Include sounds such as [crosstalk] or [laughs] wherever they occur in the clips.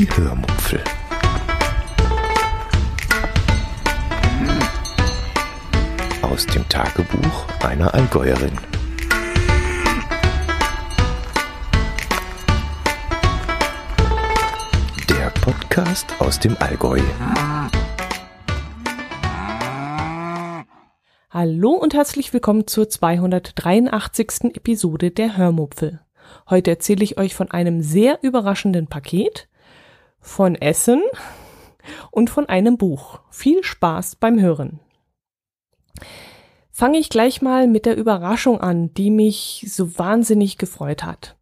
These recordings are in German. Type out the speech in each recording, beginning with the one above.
Die Hörmupfel. Aus dem Tagebuch einer Allgäuerin. Der Podcast aus dem Allgäu. Hallo und herzlich willkommen zur 283. Episode der Hörmupfel. Heute erzähle ich euch von einem sehr überraschenden Paket, von Essen und von einem Buch. Viel Spaß beim Hören. Fange ich gleich mal mit der Überraschung an, die mich so wahnsinnig gefreut hat.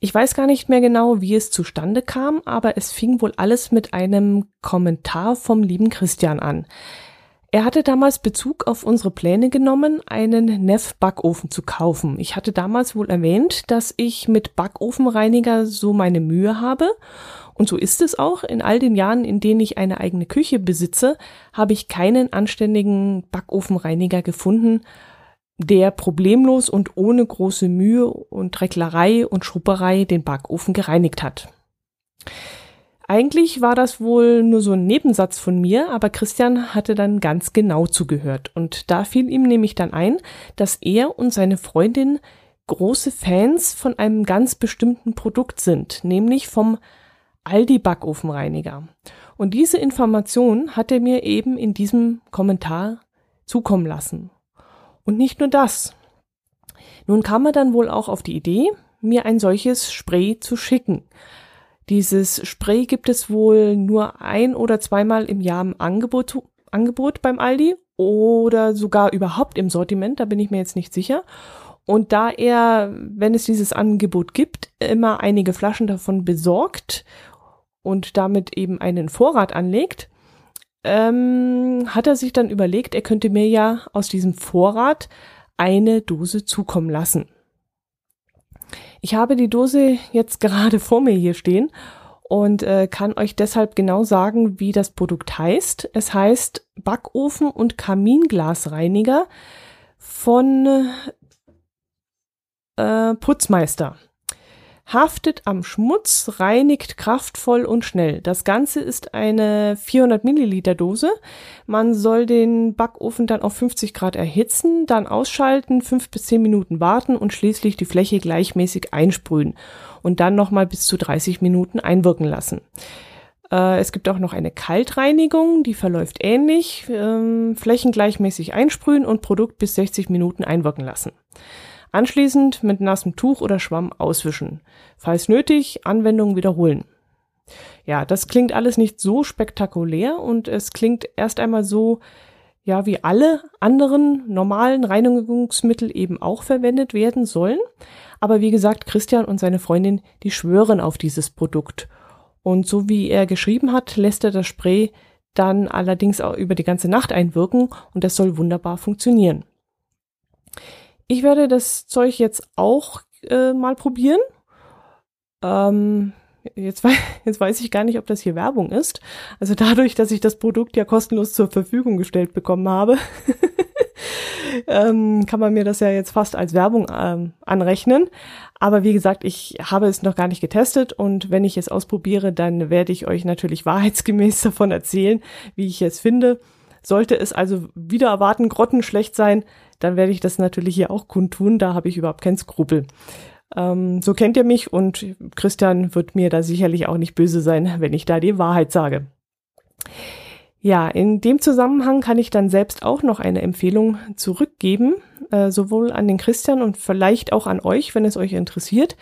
Ich weiß gar nicht mehr genau, wie es zustande kam, aber es fing wohl alles mit einem Kommentar vom lieben Christian an. Er hatte damals Bezug auf unsere Pläne genommen, einen Neff-Backofen zu kaufen. Ich hatte damals wohl erwähnt, dass ich mit Backofenreiniger so meine Mühe habe. Und so ist es auch. In all den Jahren, in denen ich eine eigene Küche besitze, habe ich keinen anständigen Backofenreiniger gefunden, der problemlos und ohne große Mühe und Drecklerei und Schrupperei den Backofen gereinigt hat. Eigentlich war das wohl nur so ein Nebensatz von mir, aber Christian hatte dann ganz genau zugehört. Und da fiel ihm nämlich dann ein, dass er und seine Freundin große Fans von einem ganz bestimmten Produkt sind, nämlich vom Aldi Backofenreiniger. Und diese Information hat er mir eben in diesem Kommentar zukommen lassen. Und nicht nur das. Nun kam er dann wohl auch auf die Idee, mir ein solches Spray zu schicken. Dieses Spray gibt es wohl nur ein oder zweimal im Jahr im Angebot, Angebot beim Aldi oder sogar überhaupt im Sortiment, da bin ich mir jetzt nicht sicher. Und da er, wenn es dieses Angebot gibt, immer einige Flaschen davon besorgt und damit eben einen Vorrat anlegt, ähm, hat er sich dann überlegt, er könnte mir ja aus diesem Vorrat eine Dose zukommen lassen. Ich habe die Dose jetzt [laughs] gerade vor mir hier stehen und äh, kann euch deshalb genau sagen, wie das Produkt heißt. Es heißt Backofen und Kaminglasreiniger von äh, Putzmeister haftet am Schmutz, reinigt kraftvoll und schnell. Das Ganze ist eine 400 Milliliter Dose. Man soll den Backofen dann auf 50 Grad erhitzen, dann ausschalten, fünf bis zehn Minuten warten und schließlich die Fläche gleichmäßig einsprühen und dann nochmal bis zu 30 Minuten einwirken lassen. Äh, es gibt auch noch eine Kaltreinigung, die verläuft ähnlich. Ähm, Flächen gleichmäßig einsprühen und Produkt bis 60 Minuten einwirken lassen. Anschließend mit nassem Tuch oder Schwamm auswischen. Falls nötig, Anwendung wiederholen. Ja, das klingt alles nicht so spektakulär und es klingt erst einmal so, ja, wie alle anderen normalen Reinigungsmittel eben auch verwendet werden sollen. Aber wie gesagt, Christian und seine Freundin, die schwören auf dieses Produkt. Und so wie er geschrieben hat, lässt er das Spray dann allerdings auch über die ganze Nacht einwirken und das soll wunderbar funktionieren. Ich werde das Zeug jetzt auch äh, mal probieren. Ähm, jetzt, we [laughs] jetzt weiß ich gar nicht, ob das hier Werbung ist. Also dadurch, dass ich das Produkt ja kostenlos zur Verfügung gestellt bekommen habe, [laughs] ähm, kann man mir das ja jetzt fast als Werbung ähm, anrechnen. Aber wie gesagt, ich habe es noch gar nicht getestet und wenn ich es ausprobiere, dann werde ich euch natürlich [laughs] wahrheitsgemäß davon erzählen, wie ich es finde. Sollte es also wieder erwarten, grottenschlecht sein, dann werde ich das natürlich hier auch kundtun. Da habe ich überhaupt keinen Skrupel. Ähm, so kennt ihr mich und Christian wird mir da sicherlich auch nicht böse sein, wenn ich da die Wahrheit sage. Ja, in dem Zusammenhang kann ich dann selbst auch noch eine Empfehlung zurückgeben, äh, sowohl an den Christian und vielleicht auch an euch, wenn es euch interessiert.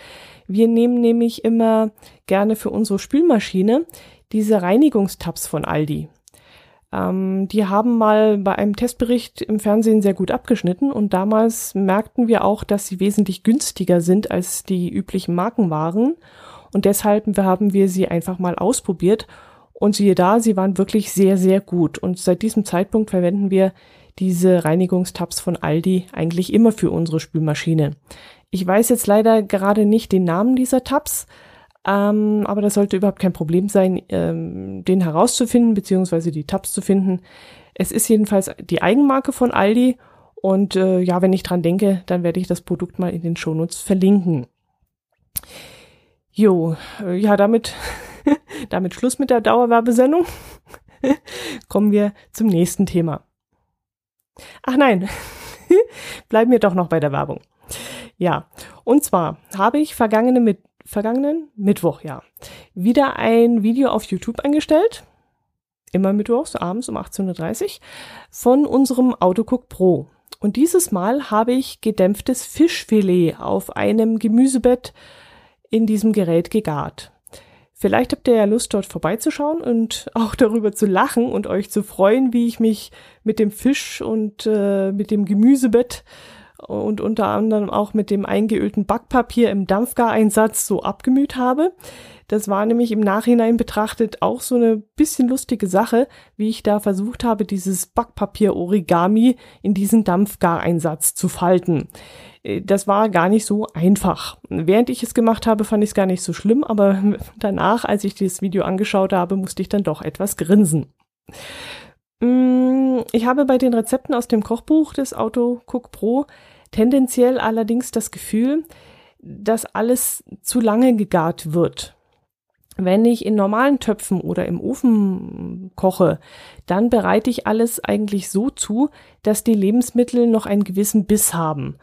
Wir nehmen nämlich immer gerne für unsere Spülmaschine diese Reinigungstabs von Aldi. Ähm, die haben mal bei einem Testbericht im Fernsehen sehr gut abgeschnitten und damals merkten wir auch, dass sie wesentlich günstiger sind als die üblichen Markenwaren. Und deshalb haben wir sie einfach mal ausprobiert. Und siehe da, sie waren wirklich sehr, sehr gut. Und seit diesem Zeitpunkt verwenden wir diese Reinigungstabs von Aldi eigentlich immer für unsere Spülmaschine. Ich weiß jetzt leider gerade nicht den Namen dieser Tabs, ähm, aber das sollte überhaupt kein Problem sein, ähm, den herauszufinden, beziehungsweise die Tabs zu finden. Es ist jedenfalls die Eigenmarke von Aldi. Und äh, ja, wenn ich dran denke, dann werde ich das Produkt mal in den Shownotes verlinken. Jo, äh, ja, damit [laughs] Damit Schluss mit der Dauerwerbesendung. [laughs] Kommen wir zum nächsten Thema. Ach nein, [laughs] bleiben wir doch noch bei der Werbung. Ja, und zwar habe ich vergangene mit, vergangenen Mittwoch, ja, wieder ein Video auf YouTube eingestellt. Immer mittwochs abends um 18.30 Uhr von unserem Autocook Pro. Und dieses Mal habe ich gedämpftes Fischfilet auf einem Gemüsebett in diesem Gerät gegart. Vielleicht habt ihr ja Lust, dort vorbeizuschauen und [laughs] auch darüber zu lachen und euch zu freuen, wie ich mich mit dem Fisch und äh, mit dem Gemüsebett und unter anderem auch mit dem eingeölten Backpapier im Dampfgareinsatz so abgemüht habe. Das war nämlich im Nachhinein betrachtet auch so eine bisschen lustige Sache, wie ich da versucht habe, dieses Backpapier-Origami in diesen Dampfgareinsatz zu falten. Äh, das war gar nicht so einfach. Während ich es gemacht habe, fand ich es gar nicht so schlimm, aber [laughs] danach, als ich dieses Video angeschaut habe, musste ich dann doch etwas grinsen. Mm, ich habe bei den Rezepten aus dem Kochbuch des Auto Cook Pro tendenziell allerdings das Gefühl, dass alles zu lange gegart wird. Wenn ich in normalen Töpfen oder im Ofen koche, dann bereite ich alles eigentlich so zu, dass die Lebensmittel noch einen gewissen Biss haben.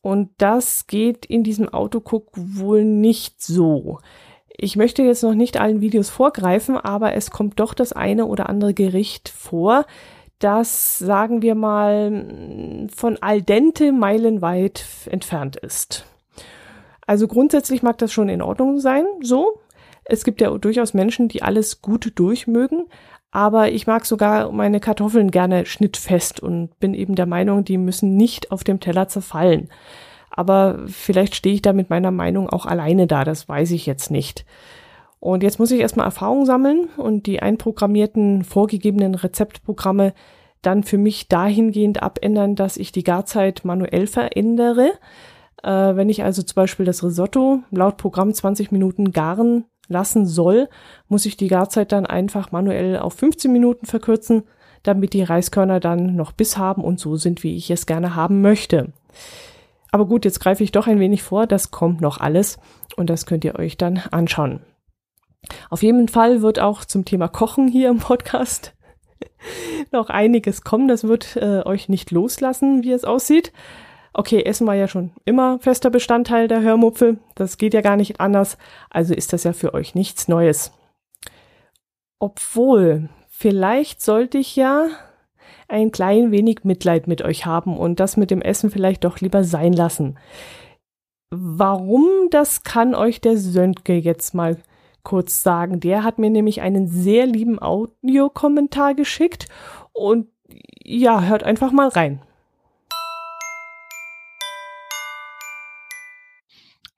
Und das geht in diesem Autocook wohl nicht so. Ich möchte jetzt noch nicht allen Videos vorgreifen, aber es kommt doch das eine oder andere Gericht vor, das, sagen wir mal, von al dente meilenweit entfernt ist. Also grundsätzlich mag das schon in Ordnung sein, so. Es gibt ja durchaus Menschen, die alles gut durchmögen, aber ich mag sogar meine Kartoffeln gerne schnittfest und bin eben der Meinung, die müssen nicht auf dem Teller zerfallen. Aber vielleicht stehe ich da mit meiner Meinung auch alleine da, das weiß ich jetzt nicht. Und jetzt muss ich erstmal Erfahrung sammeln und die einprogrammierten, vorgegebenen Rezeptprogramme dann für mich dahingehend abändern, dass ich die Garzeit manuell verändere. Äh, wenn ich also zum Beispiel das Risotto laut Programm 20 Minuten garen lassen soll, muss ich die Garzeit dann einfach manuell auf 15 Minuten verkürzen, damit die Reiskörner dann noch Biss haben und so sind, wie ich es gerne haben möchte. Aber gut, jetzt greife ich doch ein wenig vor, das kommt noch alles und das könnt ihr euch dann anschauen. Auf jeden Fall wird auch zum Thema Kochen hier im Podcast [laughs] noch einiges kommen. Das wird äh, euch nicht loslassen, wie es aussieht. Okay, Essen war ja schon immer fester Bestandteil der Hörmupfel. Das geht ja gar nicht anders. Also ist das ja für euch nichts Neues. Obwohl, vielleicht sollte ich ja ein klein wenig Mitleid mit euch haben und das mit dem Essen vielleicht doch lieber sein lassen. Warum, das kann euch der Söntke jetzt mal kurz sagen. Der hat mir nämlich einen sehr lieben Audiokommentar geschickt und ja, hört einfach mal rein.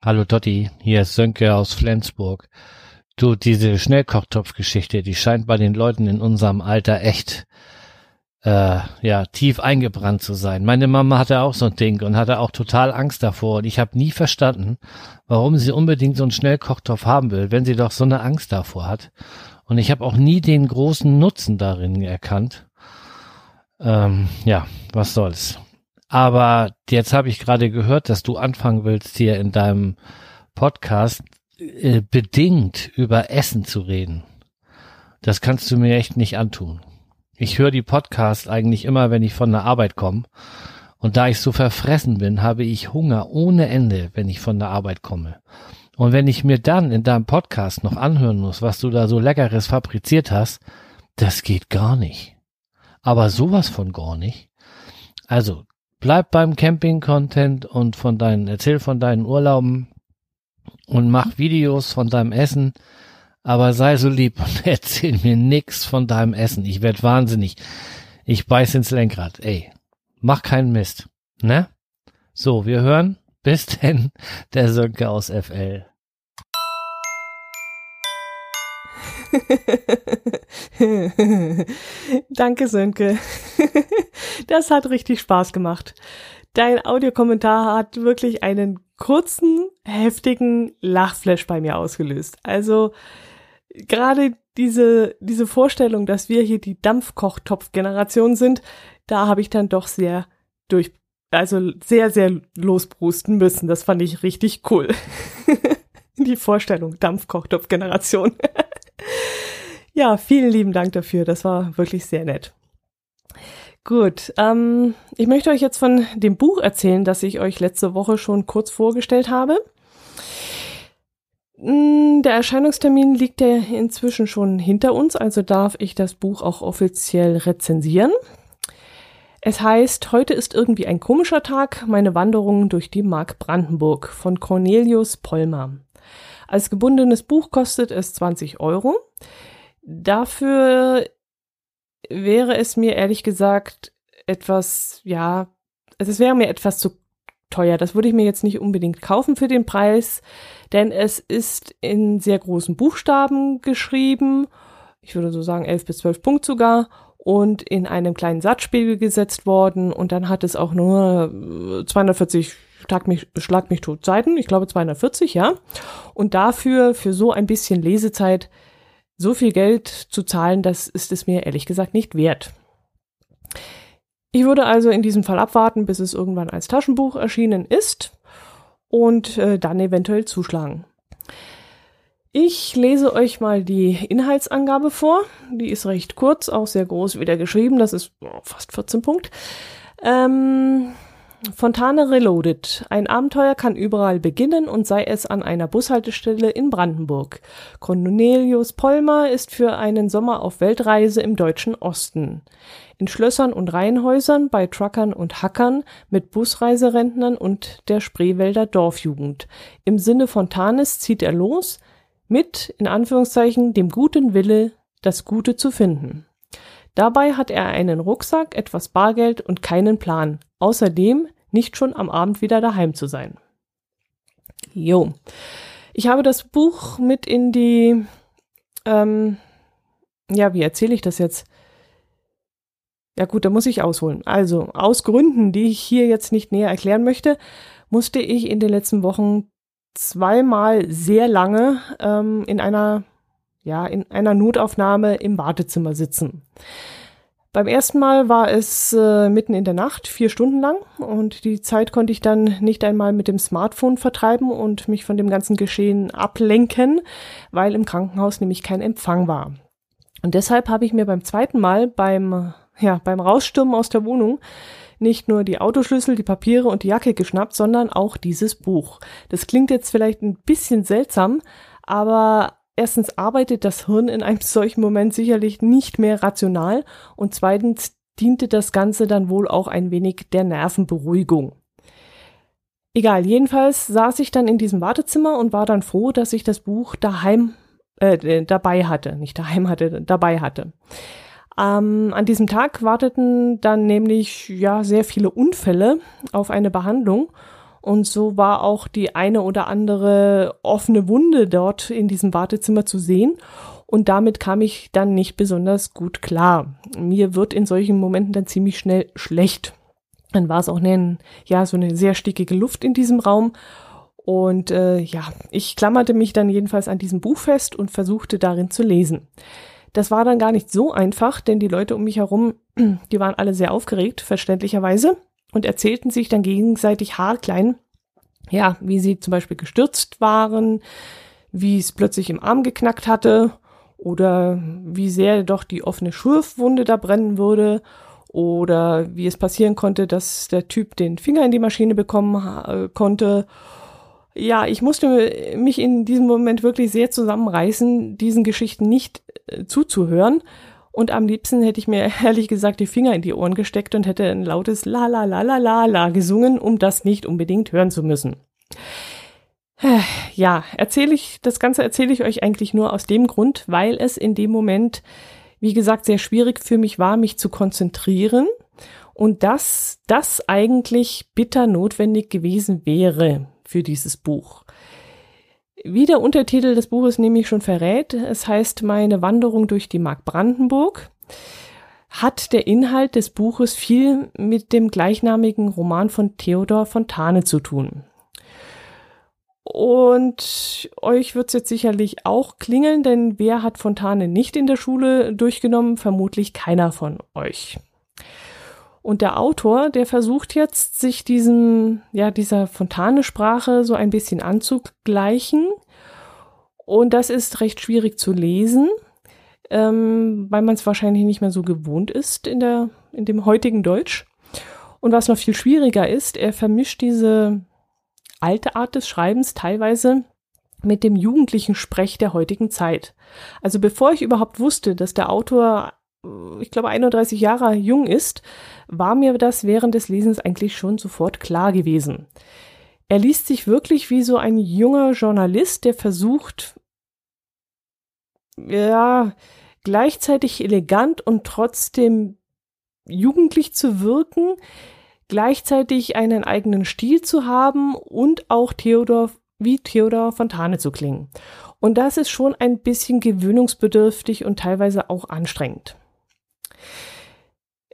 Hallo Dotti, hier ist Sönke aus Flensburg. Du, diese Schnellkochtopfgeschichte, die scheint bei den Leuten in unserem Alter echt äh, ja tief eingebrannt zu sein. Meine Mama hatte auch so ein Ding und hatte auch total Angst davor und ich habe nie verstanden, warum sie unbedingt so einen Schnellkochtopf haben will, wenn sie doch so eine Angst davor hat. Und ich habe auch nie den großen Nutzen darin erkannt. Ähm, ja, was soll's. Aber jetzt habe ich gerade gehört, dass du anfangen willst, hier in deinem Podcast äh, bedingt über Essen zu reden. Das kannst du mir echt nicht antun. Ich höre die Podcasts eigentlich immer, wenn ich von der Arbeit komme. Und da ich so verfressen bin, habe ich Hunger ohne Ende, wenn ich von der Arbeit komme. Und wenn ich mir dann in deinem Podcast noch anhören muss, was du da so leckeres fabriziert hast, das geht gar nicht. Aber sowas von gar nicht. Also, bleib beim Camping-Content und von deinen, erzähl von deinen Urlauben und mach Videos von deinem Essen aber sei so lieb und [laughs] erzähl mir nix von deinem Essen. Ich werd wahnsinnig. Ich beiß ins Lenkrad. Ey, mach keinen Mist. Ne? So, wir hören. Bis [laughs] denn, der Sönke aus FL. [laughs] Danke, Sönke. Das hat richtig Spaß gemacht. Dein Audiokommentar hat wirklich einen kurzen, heftigen Lachflash bei mir ausgelöst. Also, gerade diese, diese Vorstellung, dass wir hier die Dampfkochtopf-Generation sind, da habe ich dann doch sehr durch, also sehr, sehr losbrusten müssen. Das fand ich richtig cool. [laughs] die Vorstellung, Dampfkochtopf-Generation. [laughs] Ja, vielen lieben Dank dafür. Das war wirklich sehr nett. Gut, ähm, ich möchte euch jetzt von dem Buch erzählen, das ich euch letzte Woche schon kurz vorgestellt habe. Mm, der Erscheinungstermin liegt ja inzwischen schon hinter uns, also darf ich das Buch auch offiziell rezensieren. Es heißt, heute ist irgendwie ein komischer Tag, meine Wanderung durch die Mark Brandenburg von Cornelius Pollmer. Als gebundenes Buch kostet es 20 Euro. Dafür wäre es mir ehrlich gesagt etwas, ja, es wäre mir etwas zu teuer. Das würde ich mir jetzt nicht unbedingt kaufen für den Preis, denn es ist in sehr großen Buchstaben geschrieben. Ich würde so sagen elf bis zwölf Punkt sogar und in einem kleinen Satzspiegel gesetzt worden und dann hat es auch nur 240 Schlag mich, schlag mich tot Seiten, ich glaube 240, ja. Und dafür, für so ein bisschen Lesezeit, so viel Geld zu zahlen, das ist es mir ehrlich gesagt nicht wert. Ich würde also in diesem Fall abwarten, bis es irgendwann als Taschenbuch erschienen ist und äh, dann eventuell zuschlagen. Ich lese euch mal die Inhaltsangabe vor. Die ist recht kurz, auch sehr groß wieder geschrieben. Das ist oh, fast 14 Punkt. Ähm, Fontane Reloaded. Ein Abenteuer kann überall beginnen und sei es an einer Bushaltestelle in Brandenburg. Cornelius Polmer ist für einen Sommer auf Weltreise im deutschen Osten. In Schlössern und Reihenhäusern, bei Truckern und Hackern, mit Busreiserentnern und der Spreewälder Dorfjugend. Im Sinne Fontanes zieht er los, mit, in Anführungszeichen, dem guten Wille, das Gute zu finden. Dabei hat er einen Rucksack, etwas Bargeld und keinen Plan. Außerdem nicht schon am Abend wieder daheim zu sein. Jo. Ich habe das Buch mit in die, ähm, ja, wie erzähle ich das jetzt? Ja gut, da muss ich ausholen. Also, aus Gründen, die ich hier jetzt nicht näher erklären möchte, musste ich in den letzten Wochen zweimal sehr lange ähm, in einer, ja, in einer Notaufnahme im Wartezimmer sitzen. Beim ersten Mal war es äh, mitten in der Nacht, vier Stunden lang, und die Zeit konnte ich dann nicht einmal mit dem Smartphone vertreiben und mich von dem ganzen Geschehen ablenken, weil im Krankenhaus nämlich kein Empfang war. Und deshalb habe ich mir beim zweiten Mal beim, ja, beim Rausstürmen aus der Wohnung nicht nur die Autoschlüssel, die Papiere und die Jacke geschnappt, sondern auch dieses Buch. Das klingt jetzt vielleicht ein bisschen seltsam, aber erstens arbeitet das Hirn in einem [laughs] solchen Moment sicherlich nicht mehr rational und zweitens diente das Ganze dann wohl auch ein wenig der Nervenberuhigung. Egal, jedenfalls saß ich dann in diesem Wartezimmer und war dann froh, dass ich das Buch daheim äh, dabei hatte, nicht daheim hatte, dabei hatte. Ähm, an diesem Tag warteten dann nämlich ja sehr viele Unfälle auf eine Behandlung und so war auch die eine oder andere offene Wunde dort in diesem Wartezimmer zu sehen. Und damit kam ich dann nicht besonders gut klar. Mir wird in solchen Momenten dann ziemlich schnell schlecht. Dann war es auch eine, ja, so eine sehr stickige Luft in diesem Raum. Und äh, ja, ich klammerte mich dann jedenfalls an diesem Buch fest und versuchte darin zu lesen. Das war dann gar nicht so einfach, denn die Leute um mich herum, [clears throat] die waren alle sehr aufgeregt, verständlicherweise und erzählten sich dann gegenseitig haarklein, ja, wie sie zum Beispiel gestürzt waren, wie es plötzlich im Arm geknackt hatte oder wie sehr doch die offene Schurfwunde da brennen würde oder wie es passieren konnte, dass der Typ den Finger in die Maschine bekommen äh, konnte. Ja, ich musste mich in diesem Moment wirklich sehr zusammenreißen, diesen Geschichten nicht äh, zuzuhören und am liebsten hätte ich mir [laughs] ehrlich gesagt die Finger in die Ohren gesteckt und hätte ein lautes La la la la la la gesungen, um das nicht unbedingt hören zu müssen. Ja, erzähle ich, das Ganze erzähle ich euch eigentlich nur aus dem Grund, weil es in dem Moment, wie gesagt, sehr schwierig für mich war, mich zu konzentrieren und dass das eigentlich bitter notwendig gewesen wäre für dieses Buch. Wie der Untertitel des Buches nämlich schon verrät, es heißt Meine Wanderung durch die Mark Brandenburg, hat der Inhalt des Buches viel mit dem gleichnamigen Roman von Theodor Fontane zu tun. Und euch wird es jetzt sicherlich auch klingeln, denn wer hat Fontane nicht in der Schule durchgenommen? Vermutlich keiner von euch. Und der Autor, der versucht jetzt, sich diesem, ja, dieser Fontane-Sprache so ein bisschen anzugleichen. Und das ist recht schwierig zu lesen, ähm, weil man es wahrscheinlich nicht mehr so gewohnt ist in, der, in dem heutigen Deutsch. Und was noch viel schwieriger ist, er vermischt diese alte Art des Schreibens teilweise mit dem jugendlichen Sprech der heutigen Zeit. Also bevor ich überhaupt wusste, dass der Autor, ich glaube, 31 Jahre jung ist, war mir das während des Lesens eigentlich schon sofort klar gewesen. Er liest sich wirklich wie so ein junger Journalist, der versucht, ja, gleichzeitig elegant und trotzdem jugendlich zu wirken, gleichzeitig einen eigenen Stil zu haben und auch Theodor wie Theodor Fontane zu klingen. Und das ist schon ein bisschen gewöhnungsbedürftig und teilweise auch anstrengend.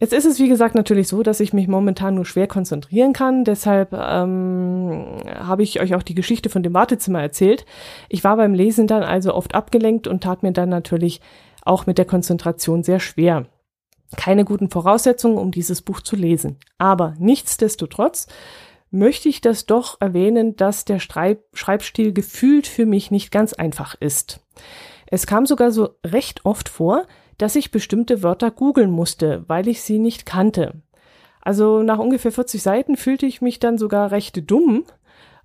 Jetzt ist es, wie gesagt, natürlich so, dass ich mich momentan nur schwer konzentrieren kann. Deshalb ähm, habe ich euch auch die Geschichte von dem Wartezimmer erzählt. Ich war beim Lesen dann also oft abgelenkt und tat mir dann natürlich auch mit der Konzentration sehr schwer. Keine guten Voraussetzungen, um dieses Buch zu lesen. Aber nichtsdestotrotz möchte ich das doch erwähnen, dass der Schreib Schreibstil gefühlt für mich nicht ganz einfach ist. Es kam sogar so recht oft vor, dass ich bestimmte Wörter googeln musste, weil ich sie nicht kannte. Also nach ungefähr 40 Seiten fühlte ich mich dann sogar recht dumm,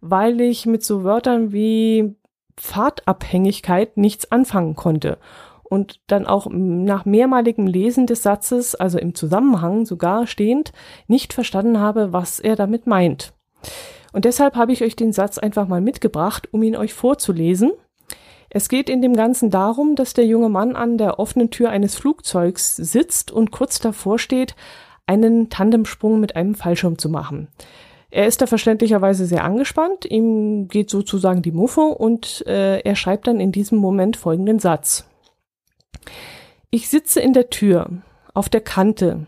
weil ich mit so Wörtern wie Pfadabhängigkeit nichts anfangen konnte und dann auch nach mehrmaligem Lesen des Satzes, also im Zusammenhang sogar stehend, nicht verstanden habe, was er damit meint. Und deshalb habe ich euch den Satz einfach mal mitgebracht, um ihn euch vorzulesen es geht in dem Ganzen darum, dass der junge Mann an der offenen Tür eines Flugzeugs sitzt und kurz davor steht, einen Tandemsprung mit einem Fallschirm zu machen. Er ist da verständlicherweise sehr angespannt, ihm geht sozusagen die Muffe und äh, er schreibt dann in diesem Moment folgenden Satz. Ich sitze in der Tür, auf der Kante.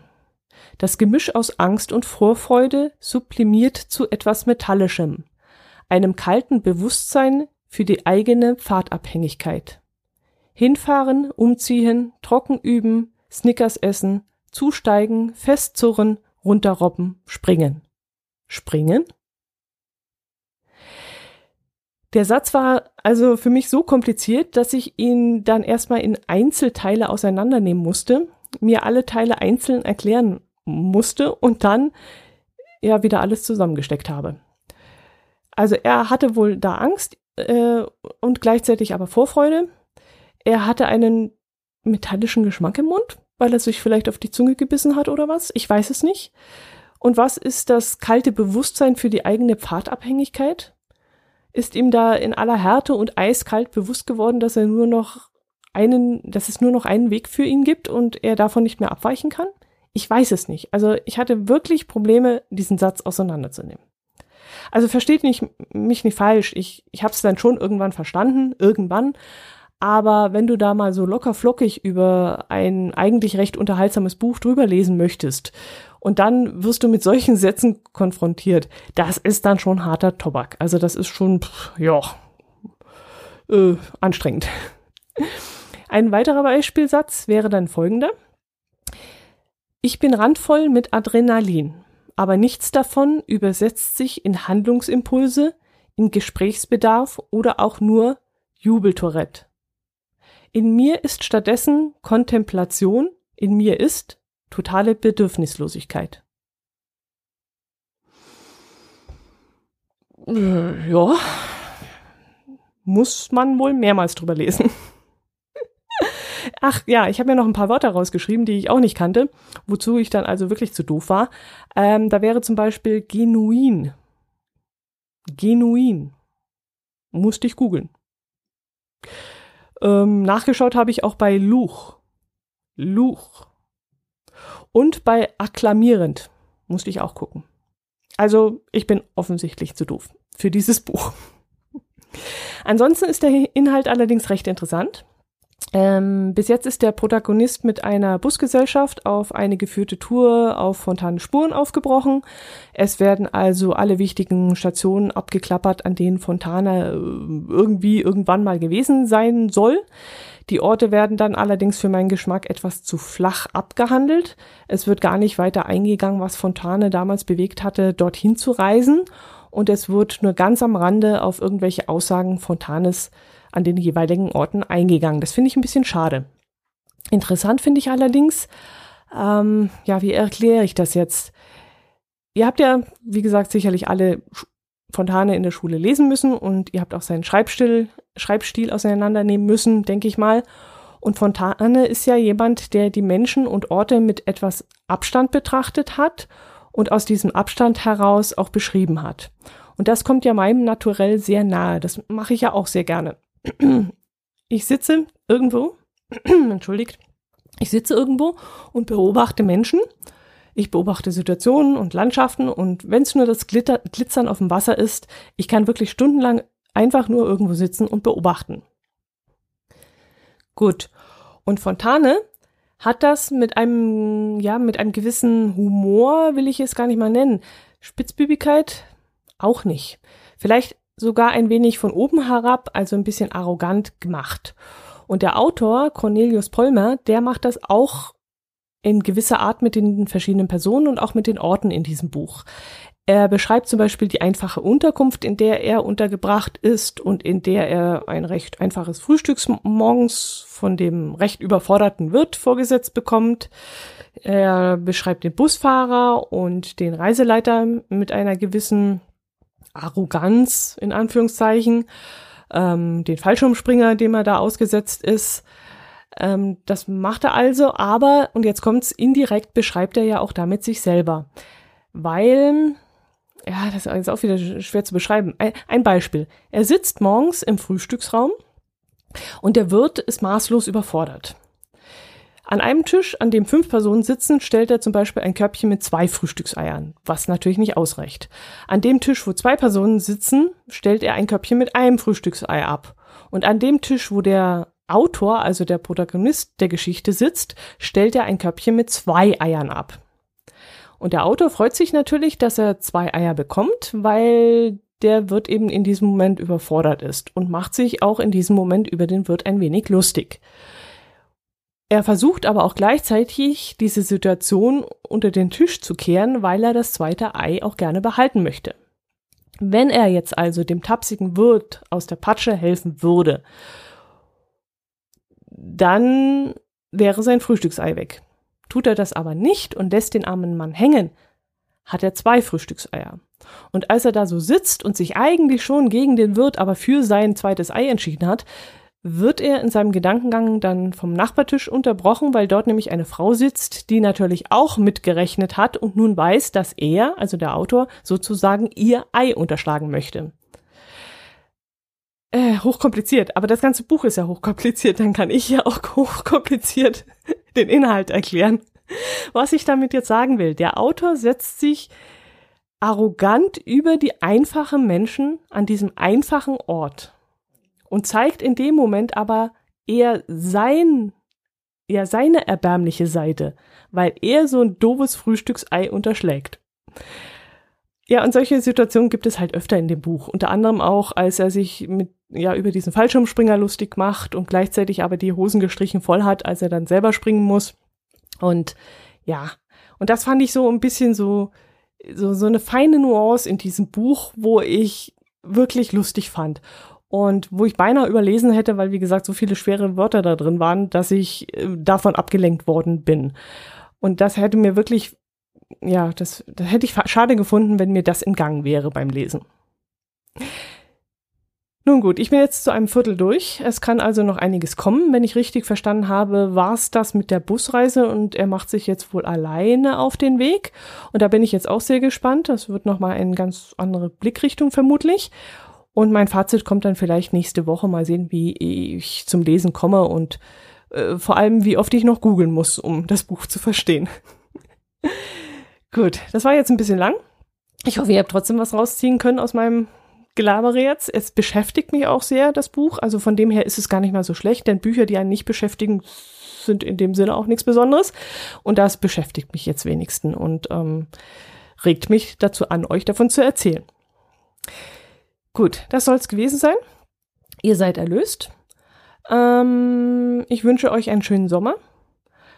Das Gemisch aus Angst und Vorfreude sublimiert zu etwas Metallischem, einem kalten Bewusstsein für die eigene Pfadabhängigkeit. Hinfahren, umziehen, trocken üben, Snickers essen, zusteigen, festzurren, runterrobben, springen. Springen? Der Satz war also für mich so kompliziert, dass ich ihn dann erstmal in Einzelteile auseinandernehmen musste, mir alle Teile einzeln erklären musste und dann ja wieder alles zusammengesteckt habe. Also er hatte wohl da Angst, äh, und gleichzeitig aber Vorfreude. Er hatte einen metallischen Geschmack im Mund, weil er sich vielleicht auf die Zunge gebissen hat oder was. Ich weiß es nicht. Und was ist das kalte Bewusstsein für die eigene Pfadabhängigkeit? Ist ihm da in aller Härte und eiskalt bewusst geworden, dass er nur noch einen, dass es nur noch einen Weg für ihn gibt und er davon nicht mehr abweichen kann? Ich weiß es nicht. Also ich hatte wirklich Probleme, diesen Satz auseinanderzunehmen. Also versteht nicht, mich nicht falsch. Ich, ich habe es dann schon irgendwann verstanden, irgendwann. Aber wenn du da mal so locker flockig über ein eigentlich recht unterhaltsames Buch drüber lesen möchtest und dann wirst du mit solchen Sätzen konfrontiert, das ist dann schon harter Tobak. Also das ist schon, pff, ja, äh, anstrengend. [laughs] Ein weiterer Beispielsatz wäre dann folgender. Ich bin randvoll mit Adrenalin aber nichts davon übersetzt sich in Handlungsimpulse, in Gesprächsbedarf oder auch nur Jubeltourette. In mir ist stattdessen Kontemplation, in mir ist totale Bedürfnislosigkeit. Äh, ja, muss man wohl mehrmals drüber lesen. Ach ja, ich habe mir noch ein paar Wörter rausgeschrieben, die ich auch nicht kannte, wozu ich dann also wirklich zu doof war. Ähm, da wäre zum Beispiel genuin. Genuin. Musste ich googeln. Ähm, nachgeschaut habe ich auch bei Luch. Luch. Und bei akklamierend. Musste ich auch gucken. Also, ich bin offensichtlich zu doof für dieses Buch. Ansonsten ist der Inhalt allerdings recht interessant. Ähm, bis jetzt ist der Protagonist mit einer Busgesellschaft auf eine geführte Tour auf Fontanen Spuren aufgebrochen. Es werden also alle wichtigen Stationen abgeklappert, an denen Fontana äh, irgendwie irgendwann mal gewesen sein soll. Die Orte werden dann allerdings für meinen Geschmack etwas zu flach abgehandelt. Es wird gar nicht weiter eingegangen, was Fontane damals bewegt hatte, dorthin zu reisen. Und es wird nur ganz am Rande auf irgendwelche Aussagen Fontanes an den jeweiligen Orten eingegangen. Das finde ich ein bisschen schade. Interessant finde ich allerdings, ähm, ja, wie erkläre ich das jetzt? Ihr habt ja, wie gesagt, sicherlich alle Fontane in der Schule lesen müssen und ihr habt auch seinen Schreibstil, Schreibstil auseinandernehmen müssen, denke ich mal. Und Fontane ist ja jemand, der die Menschen und Orte mit etwas Abstand betrachtet hat und aus diesem Abstand heraus auch beschrieben hat. Und das kommt ja meinem Naturell sehr nahe. Das mache ich ja auch sehr gerne. Ich sitze irgendwo, [clears throat] entschuldigt, ich sitze irgendwo und beobachte Menschen. Ich beobachte Situationen und Landschaften und wenn es nur das Glitter, Glitzern auf dem Wasser ist, ich kann wirklich stundenlang einfach nur irgendwo sitzen und beobachten. Gut. Und Fontane hat das mit einem, ja, mit einem gewissen Humor, will ich es gar nicht mal nennen. Spitzbübigkeit auch nicht. Vielleicht sogar ein wenig von oben herab, also ein bisschen arrogant gemacht. Und der Autor, Cornelius Polmer, der macht das auch in gewisser Art mit den verschiedenen Personen und auch mit den Orten in diesem Buch. Er beschreibt zum Beispiel die einfache Unterkunft, in der er untergebracht ist und in der er ein recht einfaches Frühstück morgens von dem recht überforderten Wirt vorgesetzt bekommt. Er beschreibt den Busfahrer und den Reiseleiter mit einer gewissen Arroganz in Anführungszeichen, ähm, den Fallschirmspringer, dem er da ausgesetzt ist. Ähm, das macht er also, aber, und jetzt kommt's, indirekt beschreibt er ja auch damit sich selber. Weil, ja, das ist auch wieder schwer zu beschreiben. Ein Beispiel. Er sitzt morgens im Frühstücksraum und der Wirt ist maßlos überfordert. An einem Tisch, an dem fünf Personen sitzen, stellt er zum Beispiel ein Körbchen mit zwei Frühstückseiern, was natürlich nicht ausreicht. An dem Tisch, wo zwei Personen sitzen, stellt er ein Körbchen mit einem Frühstücksei ab. Und an dem Tisch, wo der Autor, also der Protagonist der Geschichte sitzt, stellt er ein Körbchen mit zwei Eiern ab. Und der Autor freut sich natürlich, dass er zwei Eier bekommt, weil der Wirt eben in diesem Moment überfordert ist und macht sich auch in diesem Moment über den Wirt ein wenig lustig. Er versucht aber auch gleichzeitig, diese Situation unter den Tisch zu kehren, weil er das zweite Ei auch gerne behalten möchte. Wenn er jetzt also dem tapsigen Wirt aus der Patsche helfen würde, dann wäre sein Frühstücksei weg. Tut er das aber nicht und lässt den armen Mann hängen, hat er zwei Frühstückseier. Und als er da so sitzt und sich eigentlich schon gegen den Wirt, aber für sein zweites Ei entschieden hat, wird er in seinem Gedankengang dann vom Nachbartisch unterbrochen, weil dort nämlich eine Frau sitzt, die natürlich auch mitgerechnet hat und nun weiß, dass er, also der Autor, sozusagen ihr Ei unterschlagen möchte. Äh, hochkompliziert, aber das ganze Buch ist ja hochkompliziert, dann kann ich ja auch [laughs] hochkompliziert den Inhalt erklären. Was ich damit jetzt sagen will, der Autor setzt sich arrogant über die einfachen Menschen an diesem einfachen Ort und zeigt in dem Moment aber eher sein, ja, seine erbärmliche Seite, weil er so ein doofes Frühstücksei unterschlägt. Ja, und solche Situationen gibt es halt öfter in dem Buch. Unter anderem auch, als er sich mit, ja, über diesen Fallschirmspringer lustig macht und gleichzeitig aber die Hosen gestrichen voll hat, als er dann selber springen muss. Und ja, und das fand ich so ein bisschen so, so, so eine feine Nuance in diesem Buch, wo ich wirklich lustig fand und wo ich beinahe überlesen hätte, weil wie gesagt so viele schwere Wörter da drin waren, dass ich äh, davon abgelenkt worden bin. Und das hätte mir wirklich, ja, das, das hätte ich schade gefunden, wenn mir das entgangen wäre beim Lesen. Nun gut, ich bin jetzt zu einem Viertel durch. Es kann also noch einiges kommen. Wenn ich richtig verstanden habe, war es das mit der Busreise und er macht sich jetzt wohl alleine auf den Weg. Und da bin ich jetzt auch sehr gespannt. Das wird nochmal eine ganz andere Blickrichtung vermutlich. Und mein Fazit kommt dann vielleicht nächste Woche. Mal sehen, wie ich zum Lesen komme und äh, vor allem, wie oft ich noch googeln muss, um das Buch zu verstehen. [laughs] Gut, das war jetzt ein bisschen lang. Ich hoffe, ihr habt trotzdem was rausziehen können aus meinem Gelabere jetzt. Es beschäftigt mich auch sehr, das Buch. Also von dem her ist es gar nicht mal so schlecht, denn Bücher, die einen nicht beschäftigen, sind in dem Sinne auch nichts Besonderes. Und das beschäftigt mich jetzt wenigstens und ähm, regt mich dazu an, euch davon zu erzählen. Gut, das soll es gewesen sein. Ihr seid erlöst. Ähm, ich wünsche euch einen schönen Sommer.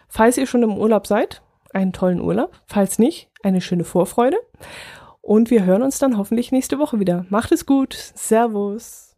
Falls ihr schon im Urlaub seid, einen tollen Urlaub. Falls nicht, eine schöne Vorfreude. Und wir hören uns dann hoffentlich nächste Woche wieder. Macht es gut. Servus.